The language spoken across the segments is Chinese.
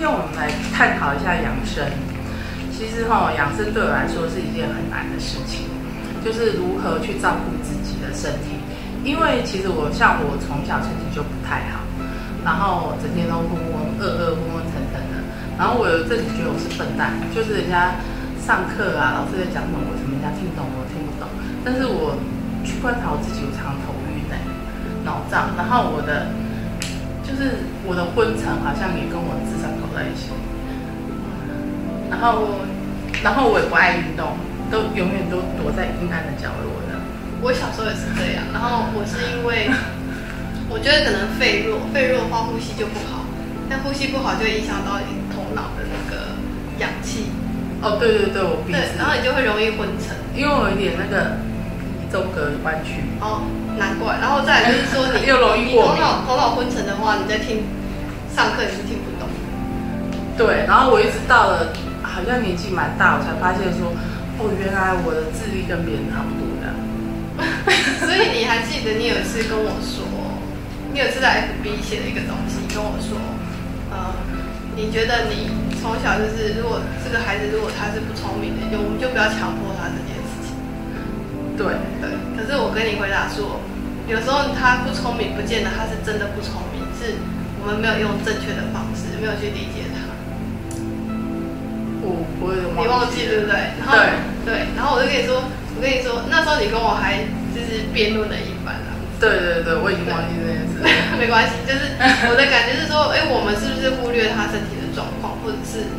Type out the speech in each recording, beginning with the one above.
今天我们来探讨一下养生。其实哈，养生对我来说是一件很难的事情，就是如何去照顾自己的身体。因为其实我像我从小身体就不太好，然后整天都昏昏噩噩、昏昏沉沉的。然后我有阵子觉得我是笨蛋，就是人家上课啊，老师在讲什么，我什么人家听懂我听不懂？但是我去观察我自己，我常常头晕哎，脑胀，然后我的就是我的昏沉好像也跟我智商搞在一起。然后，然后我也不爱运动，都永远都躲在阴暗的角落的。我小时候也是这样，然后我是因为 我觉得可能肺弱，肺弱的话呼吸就不好，但呼吸不好就影响到你头脑的那个氧气。哦，对对对，我鼻对，子，然后你就会容易昏沉。因为我有点那个中隔弯曲。哦，难怪。然后再来就是说你 又容易过敏头脑头脑昏沉的话，你在听上课你是听不懂。对，然后我一直到了好像年纪蛮大，我才发现说，哦，原来我的智力跟别人差不多的。所以你还记得你有一次跟我说，你有一次在 FB 写了一个东西跟我说，呃，你觉得你从小就是如果这个孩子如果他是不聪明的，就我们就不要强迫他。对，对，可是我跟你回答说，有时候他不聪明，不见得他是真的不聪明，是我们没有用正确的方式，没有去理解他。我我你忘记对不对？然后对对，然后我就跟你说，我跟你说，那时候你跟我还就是辩论了一番啊。对对对，我已经忘记这件事。没关系，就是我的感觉是说，哎，我们是不是忽略他身体的状况，或者是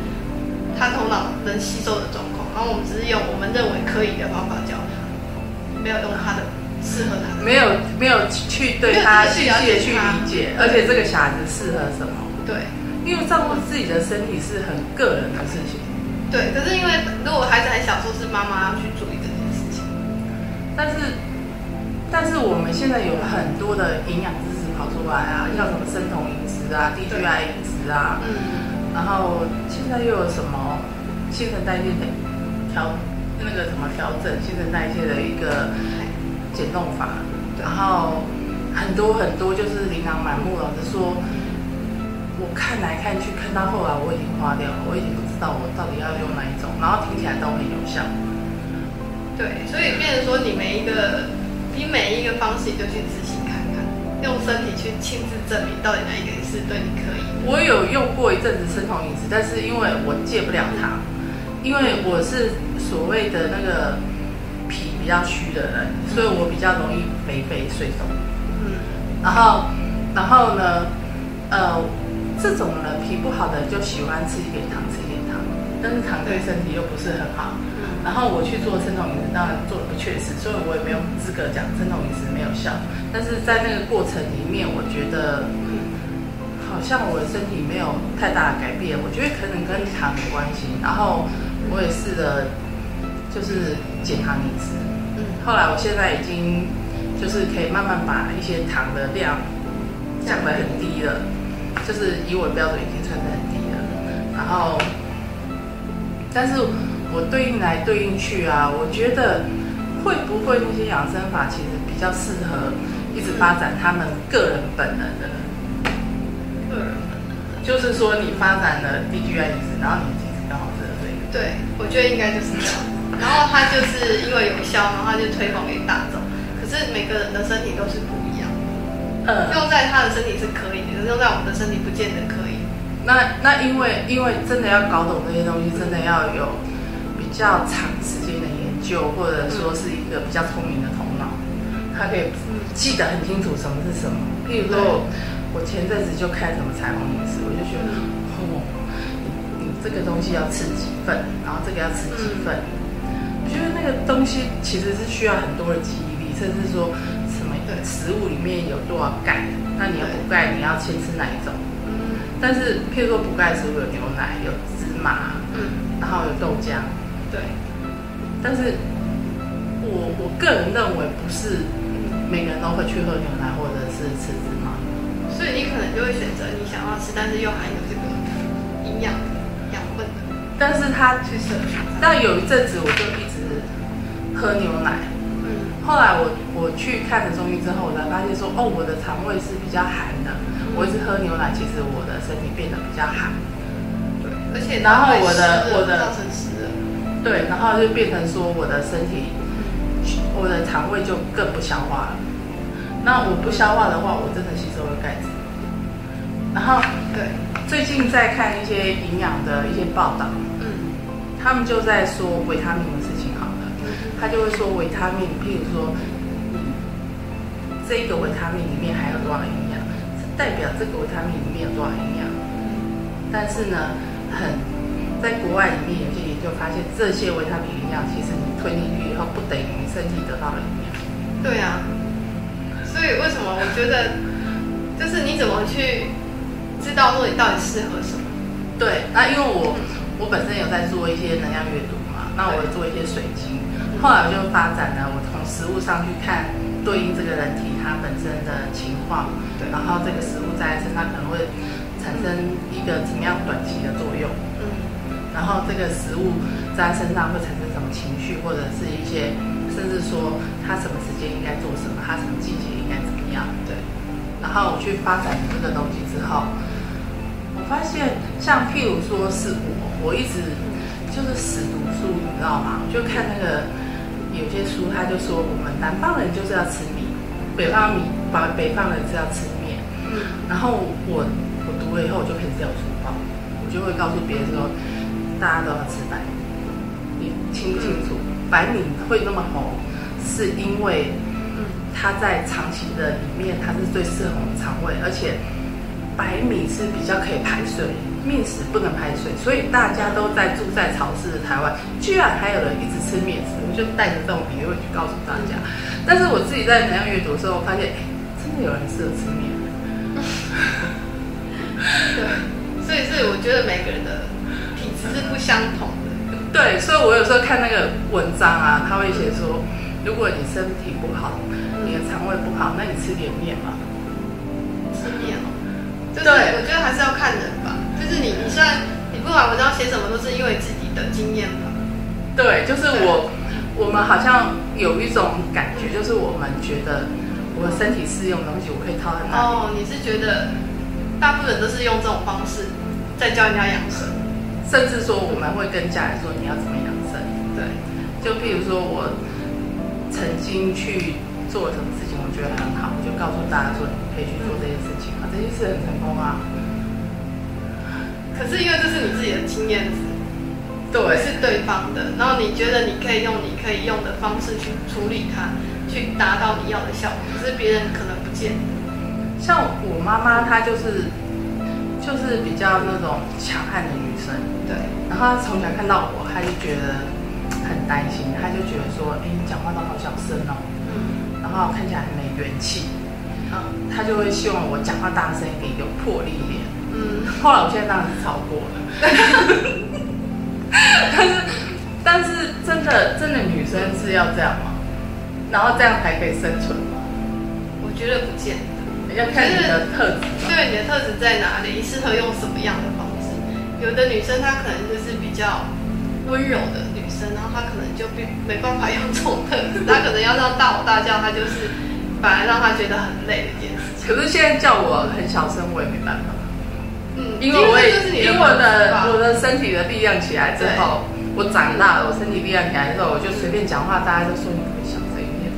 他头脑能吸收的状况，然后我们只是用我们认为可以的方法教他，没有用他的适合他的。没有没有去对他细细的去理解，而且这个小孩子适合什么？对因为照顾自己的身体是很个人的事情，对，可是因为如果孩子很小，说是妈妈要去注意这件事情。但是但是我们现在有很多的营养知识跑出来啊，像什么生酮饮食啊、低 GI 饮食啊，嗯，然后现在又有什么新陈代谢的调那个什么调整新陈代谢的一个减重法，然后很多很多就是琳琅满目。老师说，我看来看去看到后来我已经花掉了，我已经不知道我到底要用哪一种，然后听起来都很有效。对，所以变成说你每一个你每一个方式就去执行看看，用身体去亲自证明到底哪一个是对你可以。我有用过一阵子生酮饮食，但是因为我戒不了糖，因为我是所谓的那个脾比较虚的人，所以我比较容易肥肥水肿。嗯，然后，然后呢，呃，这种人脾不好的就喜欢吃一点糖，吃一点糖，但是糖对身体又不是很好。然后我去做生酮饮食，当然做的不确实，所以我也没有资格讲生酮饮食没有效。但是在那个过程里面，我觉得好像我的身体没有太大的改变，我觉得可能跟糖有关系。然后我也试着就是减糖饮食，嗯后来我现在已经就是可以慢慢把一些糖的量降得很低了，就是以我的标准已经算得很低了。然后，但是我对应来对应去啊，我觉得会不会那些养生法其实比较适合一直发展他们个人本能的人？就是说你发展了 DGI 饮食，然后你。对，我觉得应该就是这样。然后他就是因为有效，然后他就推广给大众。可是每个人的身体都是不一样，嗯，用在他的身体是可以用在我们的身体不见得可以。那那因为因为真的要搞懂这些东西，真的要有比较长时间的研究，或者说是一个比较聪明的头脑，他可以记得很清楚什么是什么。譬如说，我前阵子就看什么彩虹饮食，我就觉得，哦，你你这个东西要吃几份，然后这个要吃几份。我觉得那个东西其实是需要很多的记忆力，甚至说什么对食物里面有多少钙，那你要补钙，你要先吃哪一种？嗯但是譬如说补钙食物有牛奶、有芝麻，嗯，然后有豆浆，对，但是我我个人认为不是每个人都会去喝牛奶或者是吃芝麻。所以你可能就会选择你想要吃，但是又含有这个营养但是他其实。但有一阵子我就一直喝牛奶，嗯后来我我去看了中医之后，我才发现说，哦，我的肠胃是比较寒的。我一直喝牛奶，其实我的身体变得比较寒。而且然后我的我的造成湿热，对，然后就变成说我的身体，我的肠胃就更不消化了。那我不消化的话，我真的吸收了钙质。然后对，最近在看一些营养的一些报道，嗯他们就在说维他命的事情好了。嗯他就会说维他命，譬如说，这一个维他命里面含有多少营养，是代表这个维他命里面有多少营养。但是呢，很在国外里面有些研究发现，这些维他命营养其实你吞进去以后，不等于你身体得到了营养。对啊，所以为什么我觉得，就是你怎么去知道说你到底适合什么？对，那因为我我本身有在做一些能量阅读嘛，那我有做一些水晶，后来我就发展了，我从食物上去看对应这个人体它本身的情况，对。然后这个食物在身上可能会产生一个怎么样短期的作用，嗯。然后这个食物在身上会产生什么情绪，或者是一些甚至说它什么时间应该做什么，它什么季节应该怎么样，对，然后我去发展这个东西之后，我发现像譬如说是我，我一直就是死读书，你知道吗？就看那个有些书，他就说我们南方人就是要吃米，北方米，北北方人是要吃面。嗯然后我我读了以后，我就开始掉书包，我就会告诉别人说，大家都要吃白米，你清不清楚？白米会那么红，是因为嗯它在长期的里面，它是最适合我们肠胃，而且白米是比较可以排水，面食不能排水，所以大家都在住在潮湿的台湾，居然还有人一直吃面食，我就带着这种理论去告诉大家。但是我自己在能量阅读的时候，我发现，哎，真的有人适合吃面。对，所以是我觉得每个人的体质是不相同的。对，所以我有时候看那个文章啊，他会写说，如果你身体不好，你的肠胃不好，那你吃点面嘛。对我觉得还是要看人吧。就是你，你虽然你不管文章写什么，都是因为自己的经验吧。对，就是我，我们好像有一种感觉，就是我们觉得我身体适用的东西，我可以套在哪里。哦，你是觉得大部分人都是用这种方式在教人家养生？甚至说我们会跟家人说你要怎么养生。对，就譬如说我曾经去做什么事情，我觉得很好，我就告诉大家说你可以去做这件事情啊，这件事很成功啊。可是因为这是你自己的经验值，对，是对方的，然后你觉得你可以用你可以用的方式去处理它，去达到你要的效果，可是别人可能不见得。像我妈妈，她就是就是比较那种强悍的女生，对，然后她从小看到我，她就觉得很担心，她就觉得说，哎，你讲话都好小声哦，嗯然后看起来很没元气，好，她就会希望我讲话大声一点，有魄力一点。嗯，后来我现在当然是超过了，但是但是真的真的女生是要这样吗？然后这样才可以生存吗？我觉得不见得。要看你的特质。对你的特质在哪里，你适合用什么样的方式？有的女生她可能就是比较温柔的女生，然后她可能就并没办法用这种特质，她可能要让大吼大叫，她就是反而让她觉得很累的一件事情。可是现在叫我很小声，我也没办法，嗯，因为因为我的我的身体的力量起来之后，我长大了，我身体力量起来之后，我就随便讲话，大家都说你可不可以小声一点。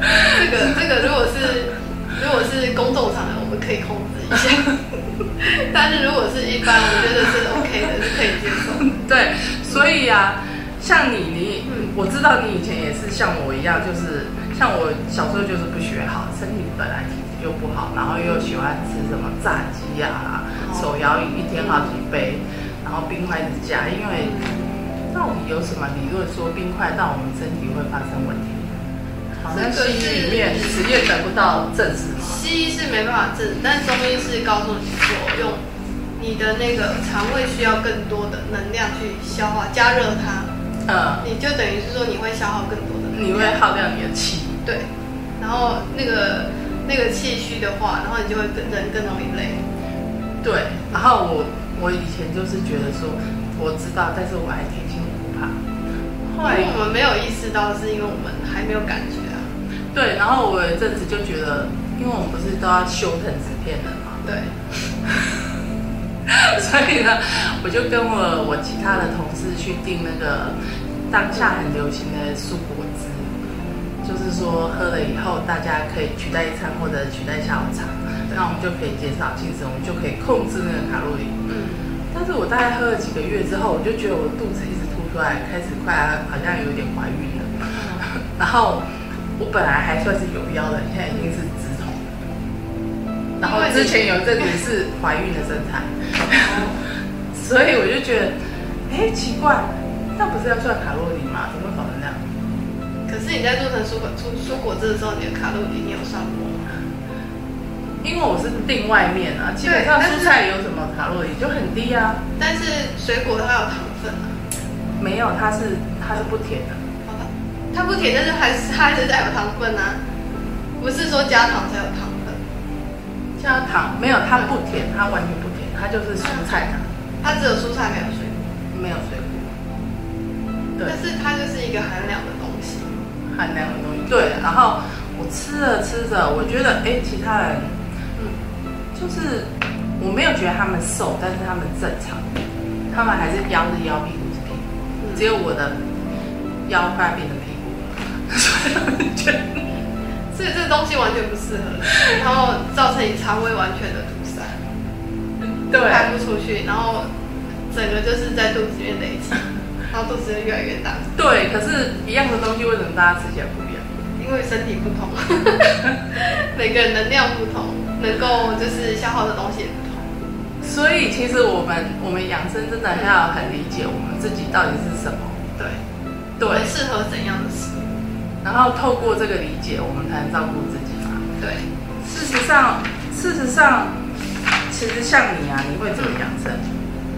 这个这个如果是如果是公众场合，我们可以控制一下，但是如果是一般，我觉得是 OK 的，是可以接受的。对，所以啊，像你，你，嗯我知道你以前也是像我一样，就是像我小时候就是不学好，身体本来体质就不好，然后又喜欢吃什么炸鸡啊、哦手摇饮一天好几杯，然后冰块一直加，因为到底有什么理论说冰块让我们身体会发生问题？好像西医里面实验得不到证实嘛。西医是没办法证，但中医是告诉你说，用你的那个肠胃需要更多的能量去消化，加热它，嗯，你就等于是说你会消耗更多的能量，你会耗掉你的气。对，然后那个那个气虚的话，然后你就会更人更容易累。对，然后我我以前就是觉得说我知道，但是我还天心不怕。后来我们没有意识到，是因为我们还没有感觉啊。对，然后我有一阵子就觉得，因为我们不是都要修藤纸片人嘛，对，所以呢，我就跟我我其他的同事去订那个当下很流行的蔬果汁，就是说喝了以后大家可以取代一餐或者取代下午茶，那我们就可以减少进食，我们就可以控制那个卡路里。嗯，但是我大概喝了几个月之后，我就觉得我肚子一直凸出来，开始快好像有点怀孕了。然后我本来还算是有腰的，现在已经是直筒。然后之前有一阵子是怀孕的身材，所以我就觉得，哎，奇怪，那不是要算卡路里吗？怎么搞成那样？可是你在做成蔬果蔬蔬果汁的时候，你的卡路里你有算过吗？因为我是订外面啊，基本上蔬菜有什么卡路里就很低啊。但是水果它有糖分啊。没有，它是它是不甜的。它不甜，但是还是它还是带有糖分啊。不是说加糖才有糖分。加糖没有，它不甜，它完全不甜，它就是蔬菜糖。它只有蔬菜没有水果。没有水果。对。但是它就是一个寒凉的东西。寒凉的东西，对。然后我吃着吃着，我觉得哎，其他人，嗯，就是我没有觉得他们瘦，但是他们正常，他们还是腰是腰，屁股是屁股，只有我的腰快变成屁股了，所以这个东西完全不适合，然后造成你肠胃完全的堵塞，对，排不出去，然后整个就是在肚子里面累积。然后肚子就越来越大。对，可是一样的东西，为什么大家吃起来不一样？因为身体不同，每个人能量不同，能够就是消耗的东西也不同。所以其实我们我们养生真的要很理解我们自己到底是什么。对，对，适合怎样的食物？然后透过这个理解，我们才能照顾自己嘛。对，事实上，事实上，其实像你啊，你会怎么养生？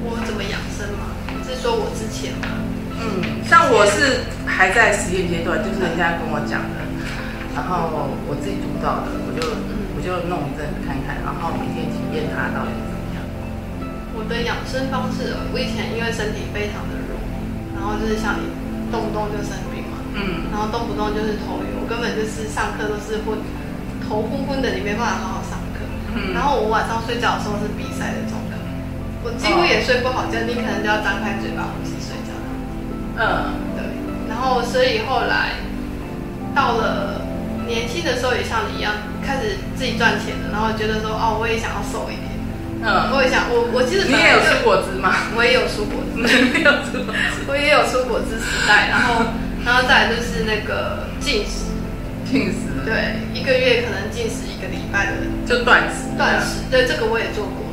我怎么养生嘛？是说我之前吗？嗯，像我是还在实验阶段，就是人家跟我讲的，然后我自己主导的，我就我就弄一阵子看看，然后每天体验它到底是怎么样。我的养生方式，我以前因为身体非常的弱，然后就是像你动不动就生病嘛，嗯，然后动不动就是头晕，我根本就是上课都是昏，头昏昏的，你没办法好好上课。嗯，然后我晚上睡觉的时候是比赛的状态。我几乎也睡不好觉，你可能就要张开嘴巴呼吸睡觉。嗯，对。然后，所以后来到了年轻的时候，也像你一样开始自己赚钱了，然后觉得说，哦，我也想要瘦一点。嗯，我也想，我我其实你也有蔬果汁吗？我也有蔬果汁，没有蔬果汁，我也有蔬果汁时代。然后，然后再来就是那个进食，进食，对，一个月可能进食一个礼拜的，就断食，断食，对，这个我也做过。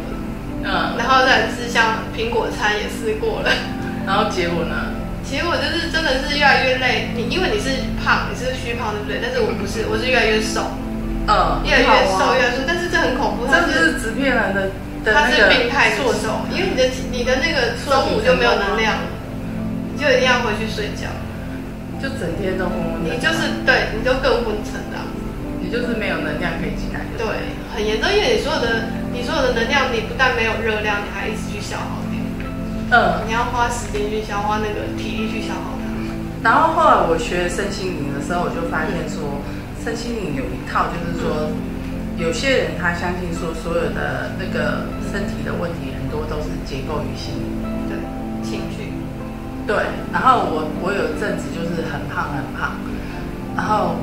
嗯，然后再是像苹果餐也试过了，然后结果呢？结果就是真的是越来越累。你因为你是胖，你是虚胖，对不对？但是我不是，我是越来越瘦。嗯，越来越瘦，越来越瘦。但是这很恐怖，这是纸片人的，他是病态做手，因为你的你的那个中午就没有能量，你就一定要回去睡觉，就整天都昏昏。你就是对，你就更昏沉的，你就是没有能量可以进来。对，很严重，因为你所有的。你所有的能量，你不但没有热量，你还一直去消耗它。嗯，你要花时间去消化那个体力去消耗它。然后后来我学身心灵的时候，我就发现说，身心灵有一套，就是说，有些人他相信说，所有的那个身体的问题，很多都是结构于心理。对。然后我我有一阵子就是很胖很胖，然后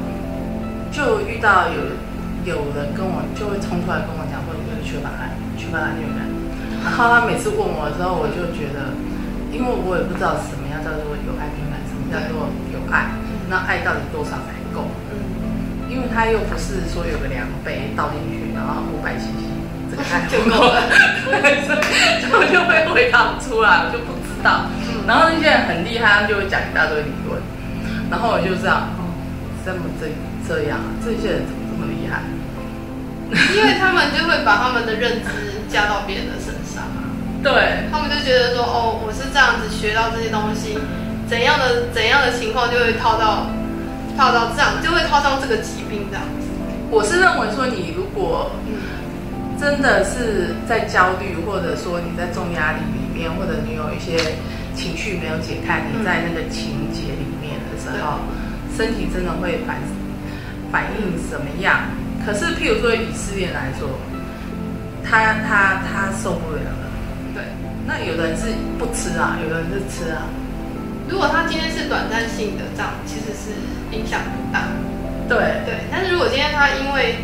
就遇到有有人跟我就会冲出来跟我讲。缺乏爱，缺乏安全感。然后他每次问我的时候，我就觉得，因为我也不知道什么样叫做有安全感，什么叫做有爱，那爱到底多少才够？嗯，因为他又不是说有个量杯倒进去，然后五百 cc，这个爱 就够了，所以 我就会回答不出来，我就不知道。然后那些人很厉害，他们就会讲一大堆理论，然后我就这样，这么这这样，这些人怎么这么厉害？因为他们就会把他们的认知加到别人的身上啊，对他们就觉得说，哦，我是这样子学到这些东西，怎样的怎样的情况就会套到套到这样，就会套上这个疾病这样子。我是认为说，你如果真的是在焦虑，或者说你在重压力里面，或者你有一些情绪没有解开，你在那个情节里面的时候，身体真的会反反应什么样？可是，譬如说以失恋来说，他他他受不了了，对，那有的人是不吃啊，有的人是吃啊。如果他今天是短暂性的，这样其实是影响不大。对对，但是如果今天他因为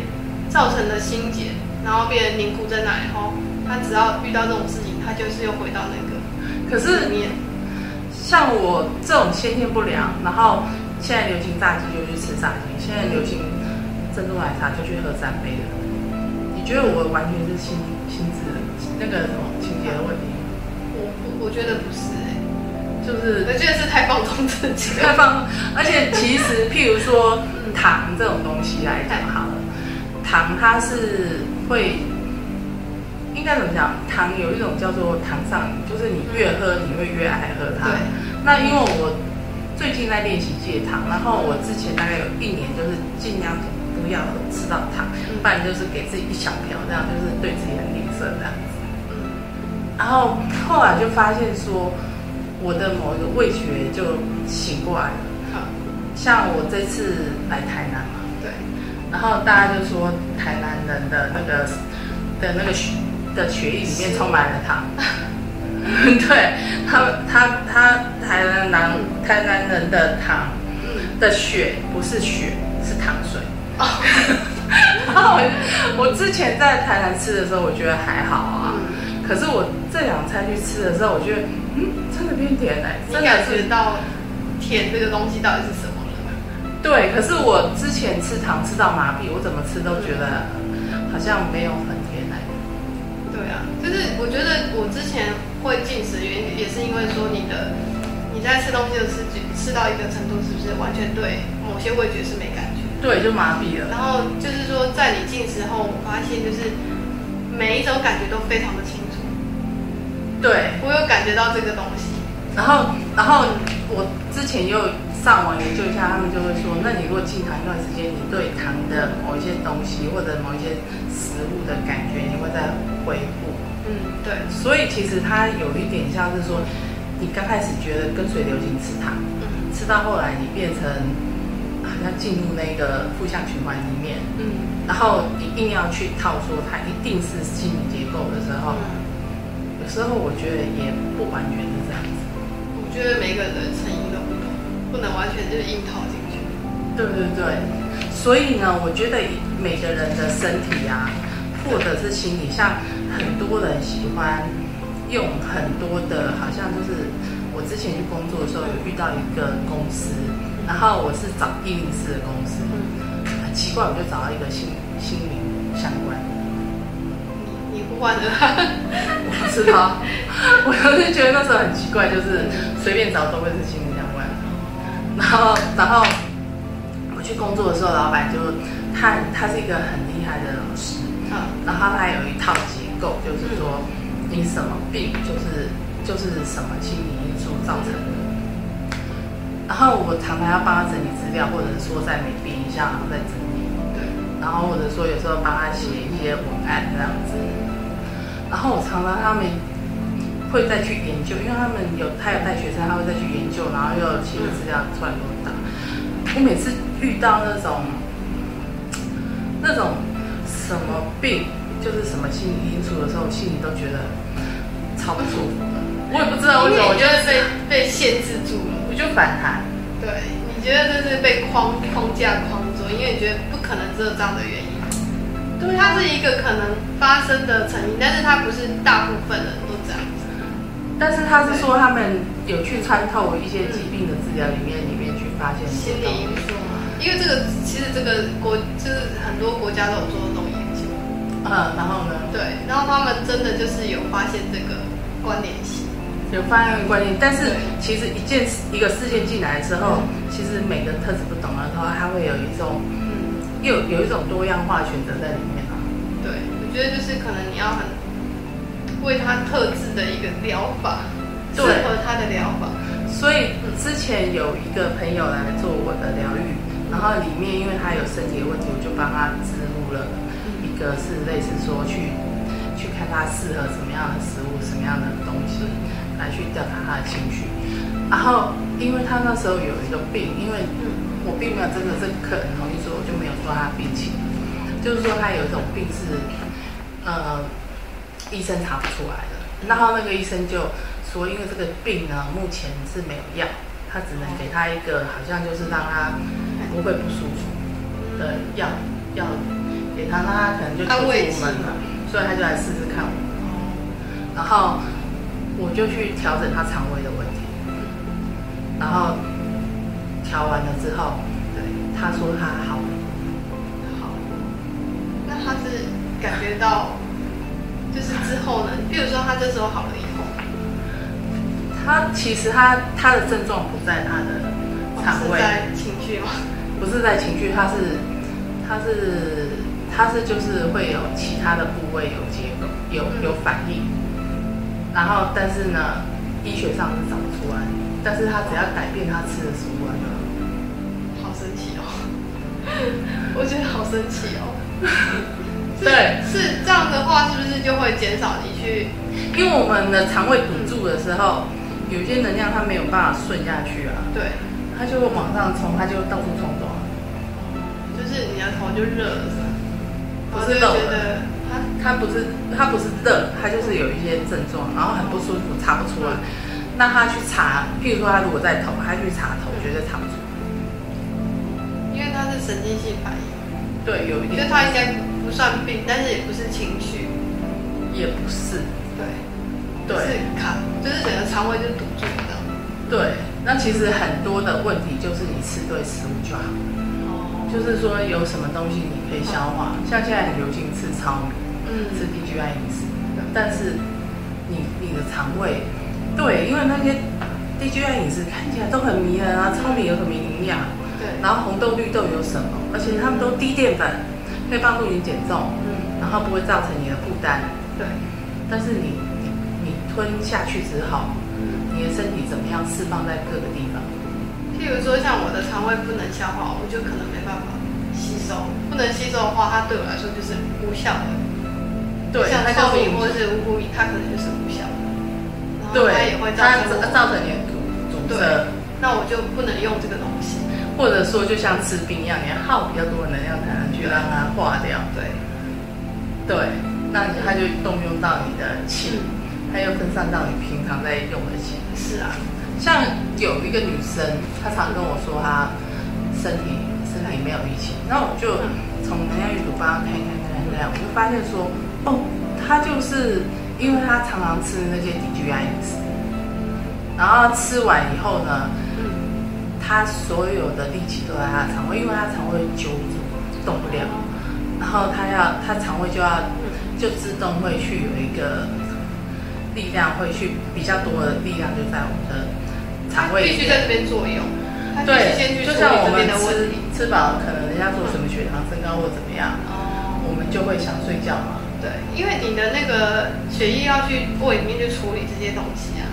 造成了心结，然后变成凝固在那以后，他只要遇到这种事情，他就是又回到那个可是你。像我这种先天不良，然后现在流行炸鸡就去吃炸鸡，现在流行珍珠奶茶就去喝三杯的。你觉得我完全是心心智那个什么情节的问题？我我我觉得不是哎、就是我觉得是太放纵自己了。开放，而且其实譬如说糖这种东西来讲好了，糖它是会。应该怎么讲？糖有一种叫做糖上瘾，就是你越喝你会越爱喝它。对那因为我最近在练习戒糖，然后我之前大概有一年就是尽量不要吃到糖，嗯不然就是给自己一小瓢，这样就是对自己很吝啬这样子。嗯然后后来就发现说，我的某一个味觉就醒过来了。像我这次来台南嘛，对，然后大家就说台南人的那个的那个血的血液里面充满了糖。对他，他他台南南台南人的糖嗯，的血不是血，是糖水。哦，然后我我之前在台南吃的时候，我觉得还好啊。嗯可是我这两餐去吃的时候，我觉得嗯，真的变甜了、真的是觉到甜这个东西到底是什么了？对，可是我之前吃糖吃到麻痹，我怎么吃都觉得好像没有很对啊，就是我觉得我之前会进食的原因，也是因为说你的你在吃东西的时候吃到一个程度，是不是完全对某些味觉是没感觉？对，就麻痹了。然后就是说，在你进食后，我发现就是每一种感觉都非常的清楚，对，我有感觉到这个东西。然后然后我之前又上网研究一下，他们就会说，那你如果禁糖一段时间，你对糖的某一些东西或者某一些食物的感觉，你会再恢复。嗯，对，所以其实它有一点像是说，你刚开始觉得跟随流行吃糖，嗯吃到后来你变成好像进入那个负向循环里面，嗯然后你硬要去套说它一定是心理结构的时候，嗯，有时候我觉得也不完全是这样子。我觉得每个人的成不能完全就是硬套进去。对对对，所以呢，我觉得每个人的身体啊，或者是心理，像很多人喜欢用很多的，好像就是我之前去工作的时候有遇到一个公司，然后我是找一零四的公司，嗯，很奇怪，我就找到一个心心灵相关的，你你呼唤了他，我不知道，我就觉得那时候很奇怪，就是随便找都会是心灵相关的。然后，然后我去工作的时候，老板就他他是一个很厉害的老师，嗯然后他有一套结构，就是说你什么病就是就是什么心理因素造成的。然后我常常要帮他整理资料，或者是说在每边一下，然后再整理。对，然后或者说有时候帮他写一些文案这样子。然后我常常他们会再去研究，因为他们有他有带学生，他会再去研究，然后又有新的资料出来给我打。我每次遇到那种那种什么病，就是什么心理因素的时候，心里都觉得超不舒服的。我也不知道为什么，我觉得被被限制住了。我就反弹。对，你觉得这是被框框架框住，因为你觉得不可能只有这样的原因。对它是一个可能发生的成因，但是它不是大部分人。但是他是说他们有去穿透一些疾病的治疗里面，里面去发现心理因。素嘛，因为这个其实这个国就是很多国家都有做这种研究，嗯，然后呢，对，然后他们真的就是有发现这个关联性，有发现关联，但是其实一件一个事件进来之后，嗯。其实每个特质不同了之后，它会有一种嗯，有有一种多样化选择在里面啊。对，我觉得就是可能你要很为他特制的一个疗法，适合他的疗法，所以之前有一个朋友来做我的疗愈，然后里面因为他有身体的问题，我就帮他植入了一个是类似说去去看他适合什么样的食物、什么样的东西来去调查他的情绪。然后因为他那时候有一个病，因为嗯我并没有真的这个客人同意说，我就没有说他的病情，就是说他有一种病是呃医生查不出来的。然后那个医生就说，因为这个病呢，目前是没有药，他只能给他一个好像就是让他不会不舒服的药药给他，那他可能就安慰剂出门了，所以他就来试试看我。然后我就去调整他肠胃的问题，然后调完了之后，对，他说他好。好。那他是感觉到，就是之后呢？比如说他这时候好了以后，他其实他他的症状不在他的肠胃，是在情绪吗？不是在情绪，他是他是他是就是会有其他的部位有结构有有反应，然后但是呢，医学上是找不出来，但是他只要改变他吃的食物啊就好。好神奇哦！我觉得好神奇哦。是对。是这样的话，是不是就会减少你去？因为我们的肠胃堵住的时候，有些能量它没有办法顺下去啊，对，它就会往上冲，它就到处冲撞。就是你的头就热了，是吧？不是热了得啊，它不是它不是热，它就是有一些症状，然后很不舒服，查不出来。那他去查，譬如说他如果在头，他去查头，绝对查不出来。因为它是神经性反应，对，有一点，就它应该不算病，但是也不是情绪，也不是，对，对是卡，就是整个肠胃就堵住的。对。那其实很多的问题就是你吃对食物就好，哦，就是说有什么东西你可以消化，像现在很流行吃糙米，嗯，吃 DGI 饮食，但是你你的肠胃，对，因为那些 DGI 饮食看起来都很迷人啊，糙米有什么营养？对，然后红豆绿豆有什么？而且他们都低淀粉，可以帮助你减重，嗯，然后不会造成你的负担。对，但是你你你吞下去之后，嗯，你的身体怎么样释放在各个地方？譬如说像我的肠胃不能消化，我就可能没办法吸收，不能吸收的话，它对我来说就是无效的。对，像它糙米或是者是五谷米，它可能就是无效的。然后它也会，造成我造成你的堵堵对塞，，那我就不能用这个东西。或者说就像吃冰一样，你要耗比较多的能量才能去让它化掉。对，对，那你它就动用到你的气，嗯，它又分散到你平常在用的气。是啊，像有一个女生，她常跟我说她身体身体没有力气，然后我就从能量阅读帮她看看看看看，我就发现说，哦，她就是因为她常常吃那些 DGI 饮食，然后吃完以后呢，嗯，她所有的力气都在他的肠胃，因为他肠胃揪住动不了，然后他要他肠胃就要就自动会去有一个力量会去比较多的力量就在我们的肠胃里面。必须在这边作用，对就像我们的吃题。吃饱，可能人家说什么血糖升高或怎么样，哦，我们就会想睡觉嘛。对，因为你的那个血液要去胃里面去处理这些东西啊，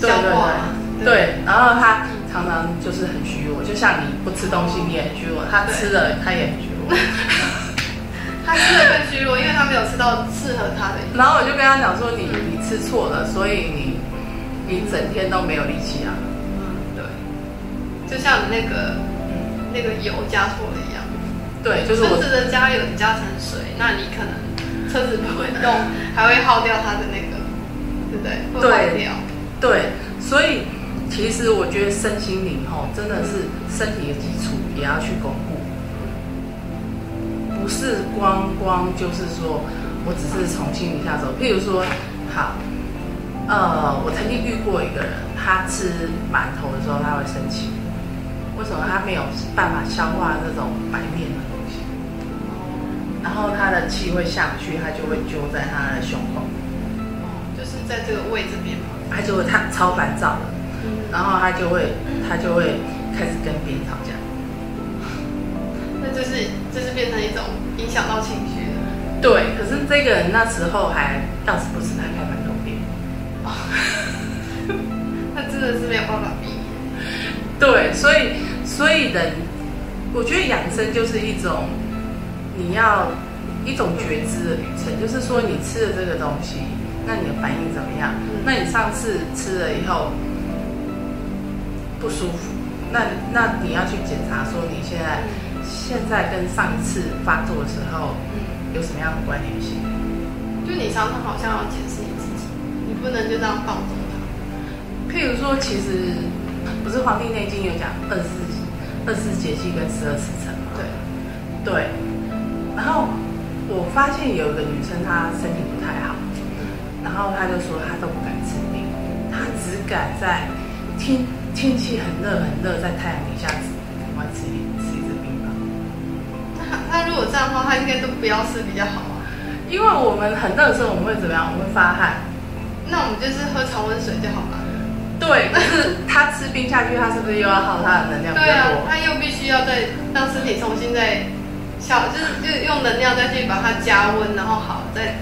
消对对化对，然后他常常就是很虚弱，就像你不吃东西你也很虚弱，他吃了他也很虚弱。他吃的更虚弱，因为他没有吃到适合他的。然后我就跟他讲说，你你吃错了，所以你你整天都没有力气啊。嗯，对，就像你那个嗯，那个油加错了一样，对，就是我车子的加油你加成水，那你可能车子不会动，还会耗掉它的那个，对不对？会坏掉。对，所以其实我觉得身心灵吼真的是身体的基础也要去巩固，不是光光就是说我只是从心理下手。譬如说，好，呃，我曾经遇过一个人，他吃馒头的时候他会生气，为什么？他没有办法消化这种白面的东西，然后他的气会下不去，他就会揪在他的胸口，哦，就是在这个胃这边嘛。他就会他超烦躁的。嗯，然后他就会他就会开始跟别人吵架。那就是就是变成一种影响到情绪的。对，可是这个人那时候还要是不是，他开馒头店。那真的是没有办法避免。对，所以所以人，我觉得养生就是一种你要一种觉知的旅程，就是说你吃了这个东西，那你的反应怎么样？那你上次吃了以后不舒服，那那你要去检查说你现在现在跟上一次发作的时候嗯，有什么样的关联性？就你常常好像要检视你自己，你不能就这样放纵它。譬如说，其实不是《黄帝内经》有讲二十四二十四节气跟十二时辰吗？对，对。然后我发现有一个女生，她身体不太好，然后她就说她都不敢吃冰，她只敢在天天气很热很热，在太阳底下赶快吃一吃一支冰棒。那那如果这样的话，他应该都不要吃比较好啊。因为我们很热的时候，我们会怎么样？我们会发汗。那我们就是喝常温水就好了。对，但是他吃冰下去，他是不是又要耗他的能量对啊？，他又必须要再让身体重新再消，就是就用能量再去把它加温，然后好再。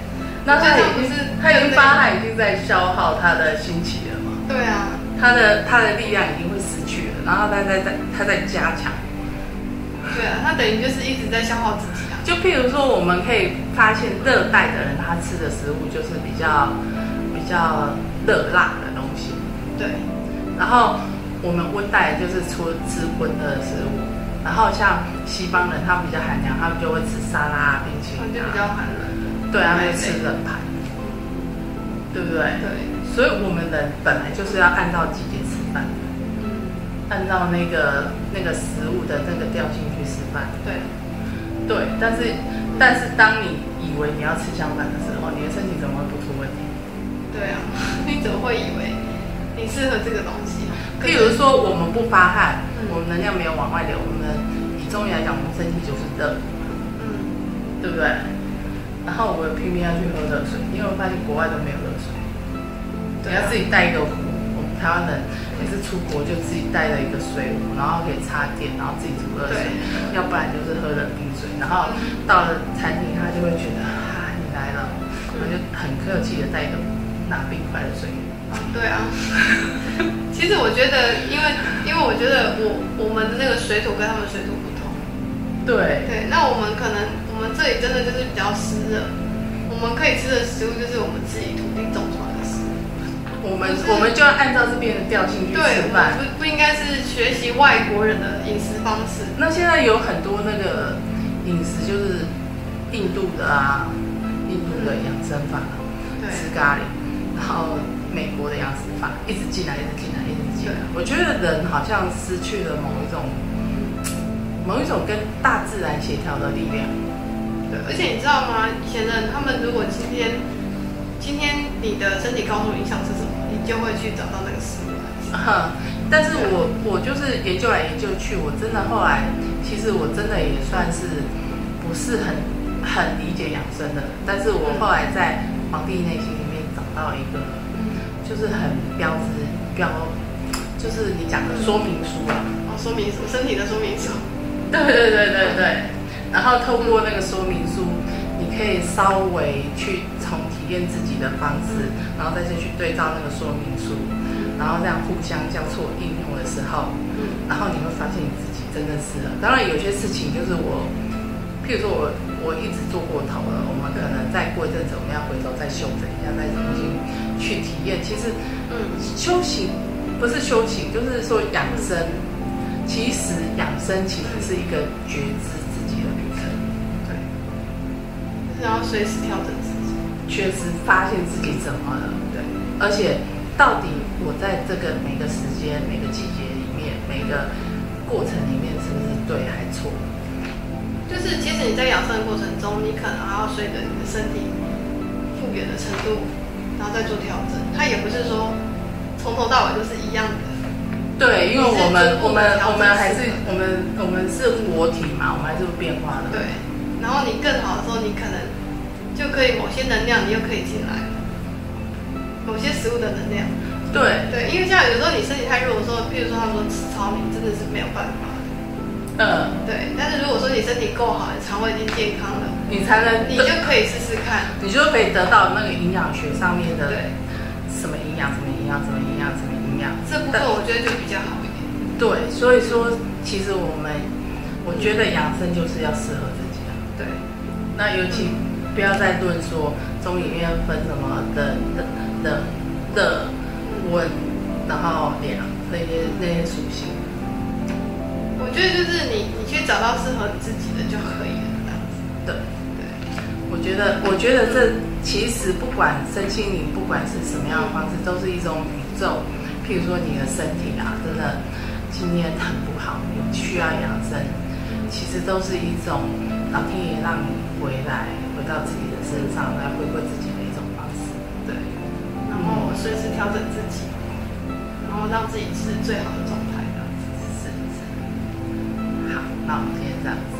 那他已经是他已经发汗，已经在消耗他的心气了嘛？对啊，他的他的力量已经会失去了，然后他在在他在加强。对啊，他等于就是一直在消耗自己啊。就譬如说，我们可以发现热带的人他吃的食物就是比较比较热辣的东西，对，然后我们温带就是出吃温热的食物，然后像西方人他们比较寒凉，他们就会吃沙拉啊、冰淇淋就比较啊，寒冷。对，他们就吃冷盘，对不对？对，所以我们人本来就是要按照季节吃饭，嗯，按照那个那个食物的那个调性去吃饭。对，对，但是但是当你以为你要吃相反的时候，你的身体怎么会不出问题？对啊，你怎么会以为你适合这个东西？譬如说，我们不发汗，嗯我们能量没有往外流，我们以中医来讲，我们身体就是热，嗯，对不对？然后我拼命要去喝热水，因为我发现国外都没有热水，你要自己带一个壶。我们台湾人每次出国就自己带了一个水壶，然后可以插电，然后自己煮热水，要不然就是喝冷冰水。然后到了餐厅，他就会觉得啊，你来了，我就很客气的带一个拿冰块的水。啊，对啊。其实我觉得，因为因为我觉得我我们的那个水土跟他们水土不同。对，对，那我们可能我们这里真的就是比较湿热，我们可以吃的食物就是我们自己土。我们我们就要按照这边的调性去吃饭。不不应该是学习外国人的饮食方式。那现在有很多那个饮食，就是印度的啊，印度的养生法，对吃咖喱，然后美国的养生法，一直进来，一直进来，一直进来。我觉得人好像失去了某一种某一种跟大自然协调的力量。对，而且你知道吗？以前的人他们如果今天今天你的身体告诉你影响是什么，你就会去找到那个食物。哼，但是我我就是研究来研究去，我真的后来其实我真的也算是不是很很理解养生的，但是我后来在《皇帝内心》里面找到一个，就是很标志标，就是你讲的说明书啊，哦，说明书，身体的说明书。对对对对对，然后透过那个说明书，你可以稍微去从体验自己的方式，然后再去对照那个说明书，然后这样互相交错应用的时候，嗯然后你会发现你自己真的是了。当然有些事情就是我，譬如说我我一直做过头了，我们可能再过一阵子我们要回头再修正一下，再重新去体验。其实嗯，修行不是修行，就是说养生。其实养生其实是一个觉知自己的旅程，对，然后随时调整。确实发现自己怎么了，对，而且到底我在这个每个时间、每个季节里面、每个过程里面是不是对还错？就是其实你在养生的过程中，你可能还要随着你的身体复原的程度，然后再做调整。它也不是说从头到尾都是一样的。对，因为我们我们我们还是我们我们是活体嘛，我们还是会变化的。对，然后你更好的时候，你可能就可以某些能量你又可以进来，某些食物的能量。对，对，因为像有时候你身体太弱的时候，譬如说他们说吃糙米真的是没有办法的。嗯，对，但是如果说你身体够好，你肠胃已经健康了，你才能你就可以试试看。你就可以得到那个营养学上面的对，什么营养，什么营养，什么营养，什么营养。这部分我觉得就比较好一点。对，所以说其实我们，我觉得养生就是要适合自己啊。对，那尤其不要再论说中里面分什么的的的热温，然后凉那些那些属性。我觉得就是你你去找到适合你自己的就可以了，这样子。对，对，我觉得，我觉得这其实不管身心灵，不管是什么样的方式，都是一种宇宙。譬如说你的身体啊，真的今天很不好，你需要养生，其实都是一种老天爷让你回来，回到自己的身上来回归自己的一种方式。对，然后随时调整自己，然后让自己是最好的状态的。是是。好，那我们今天这样子。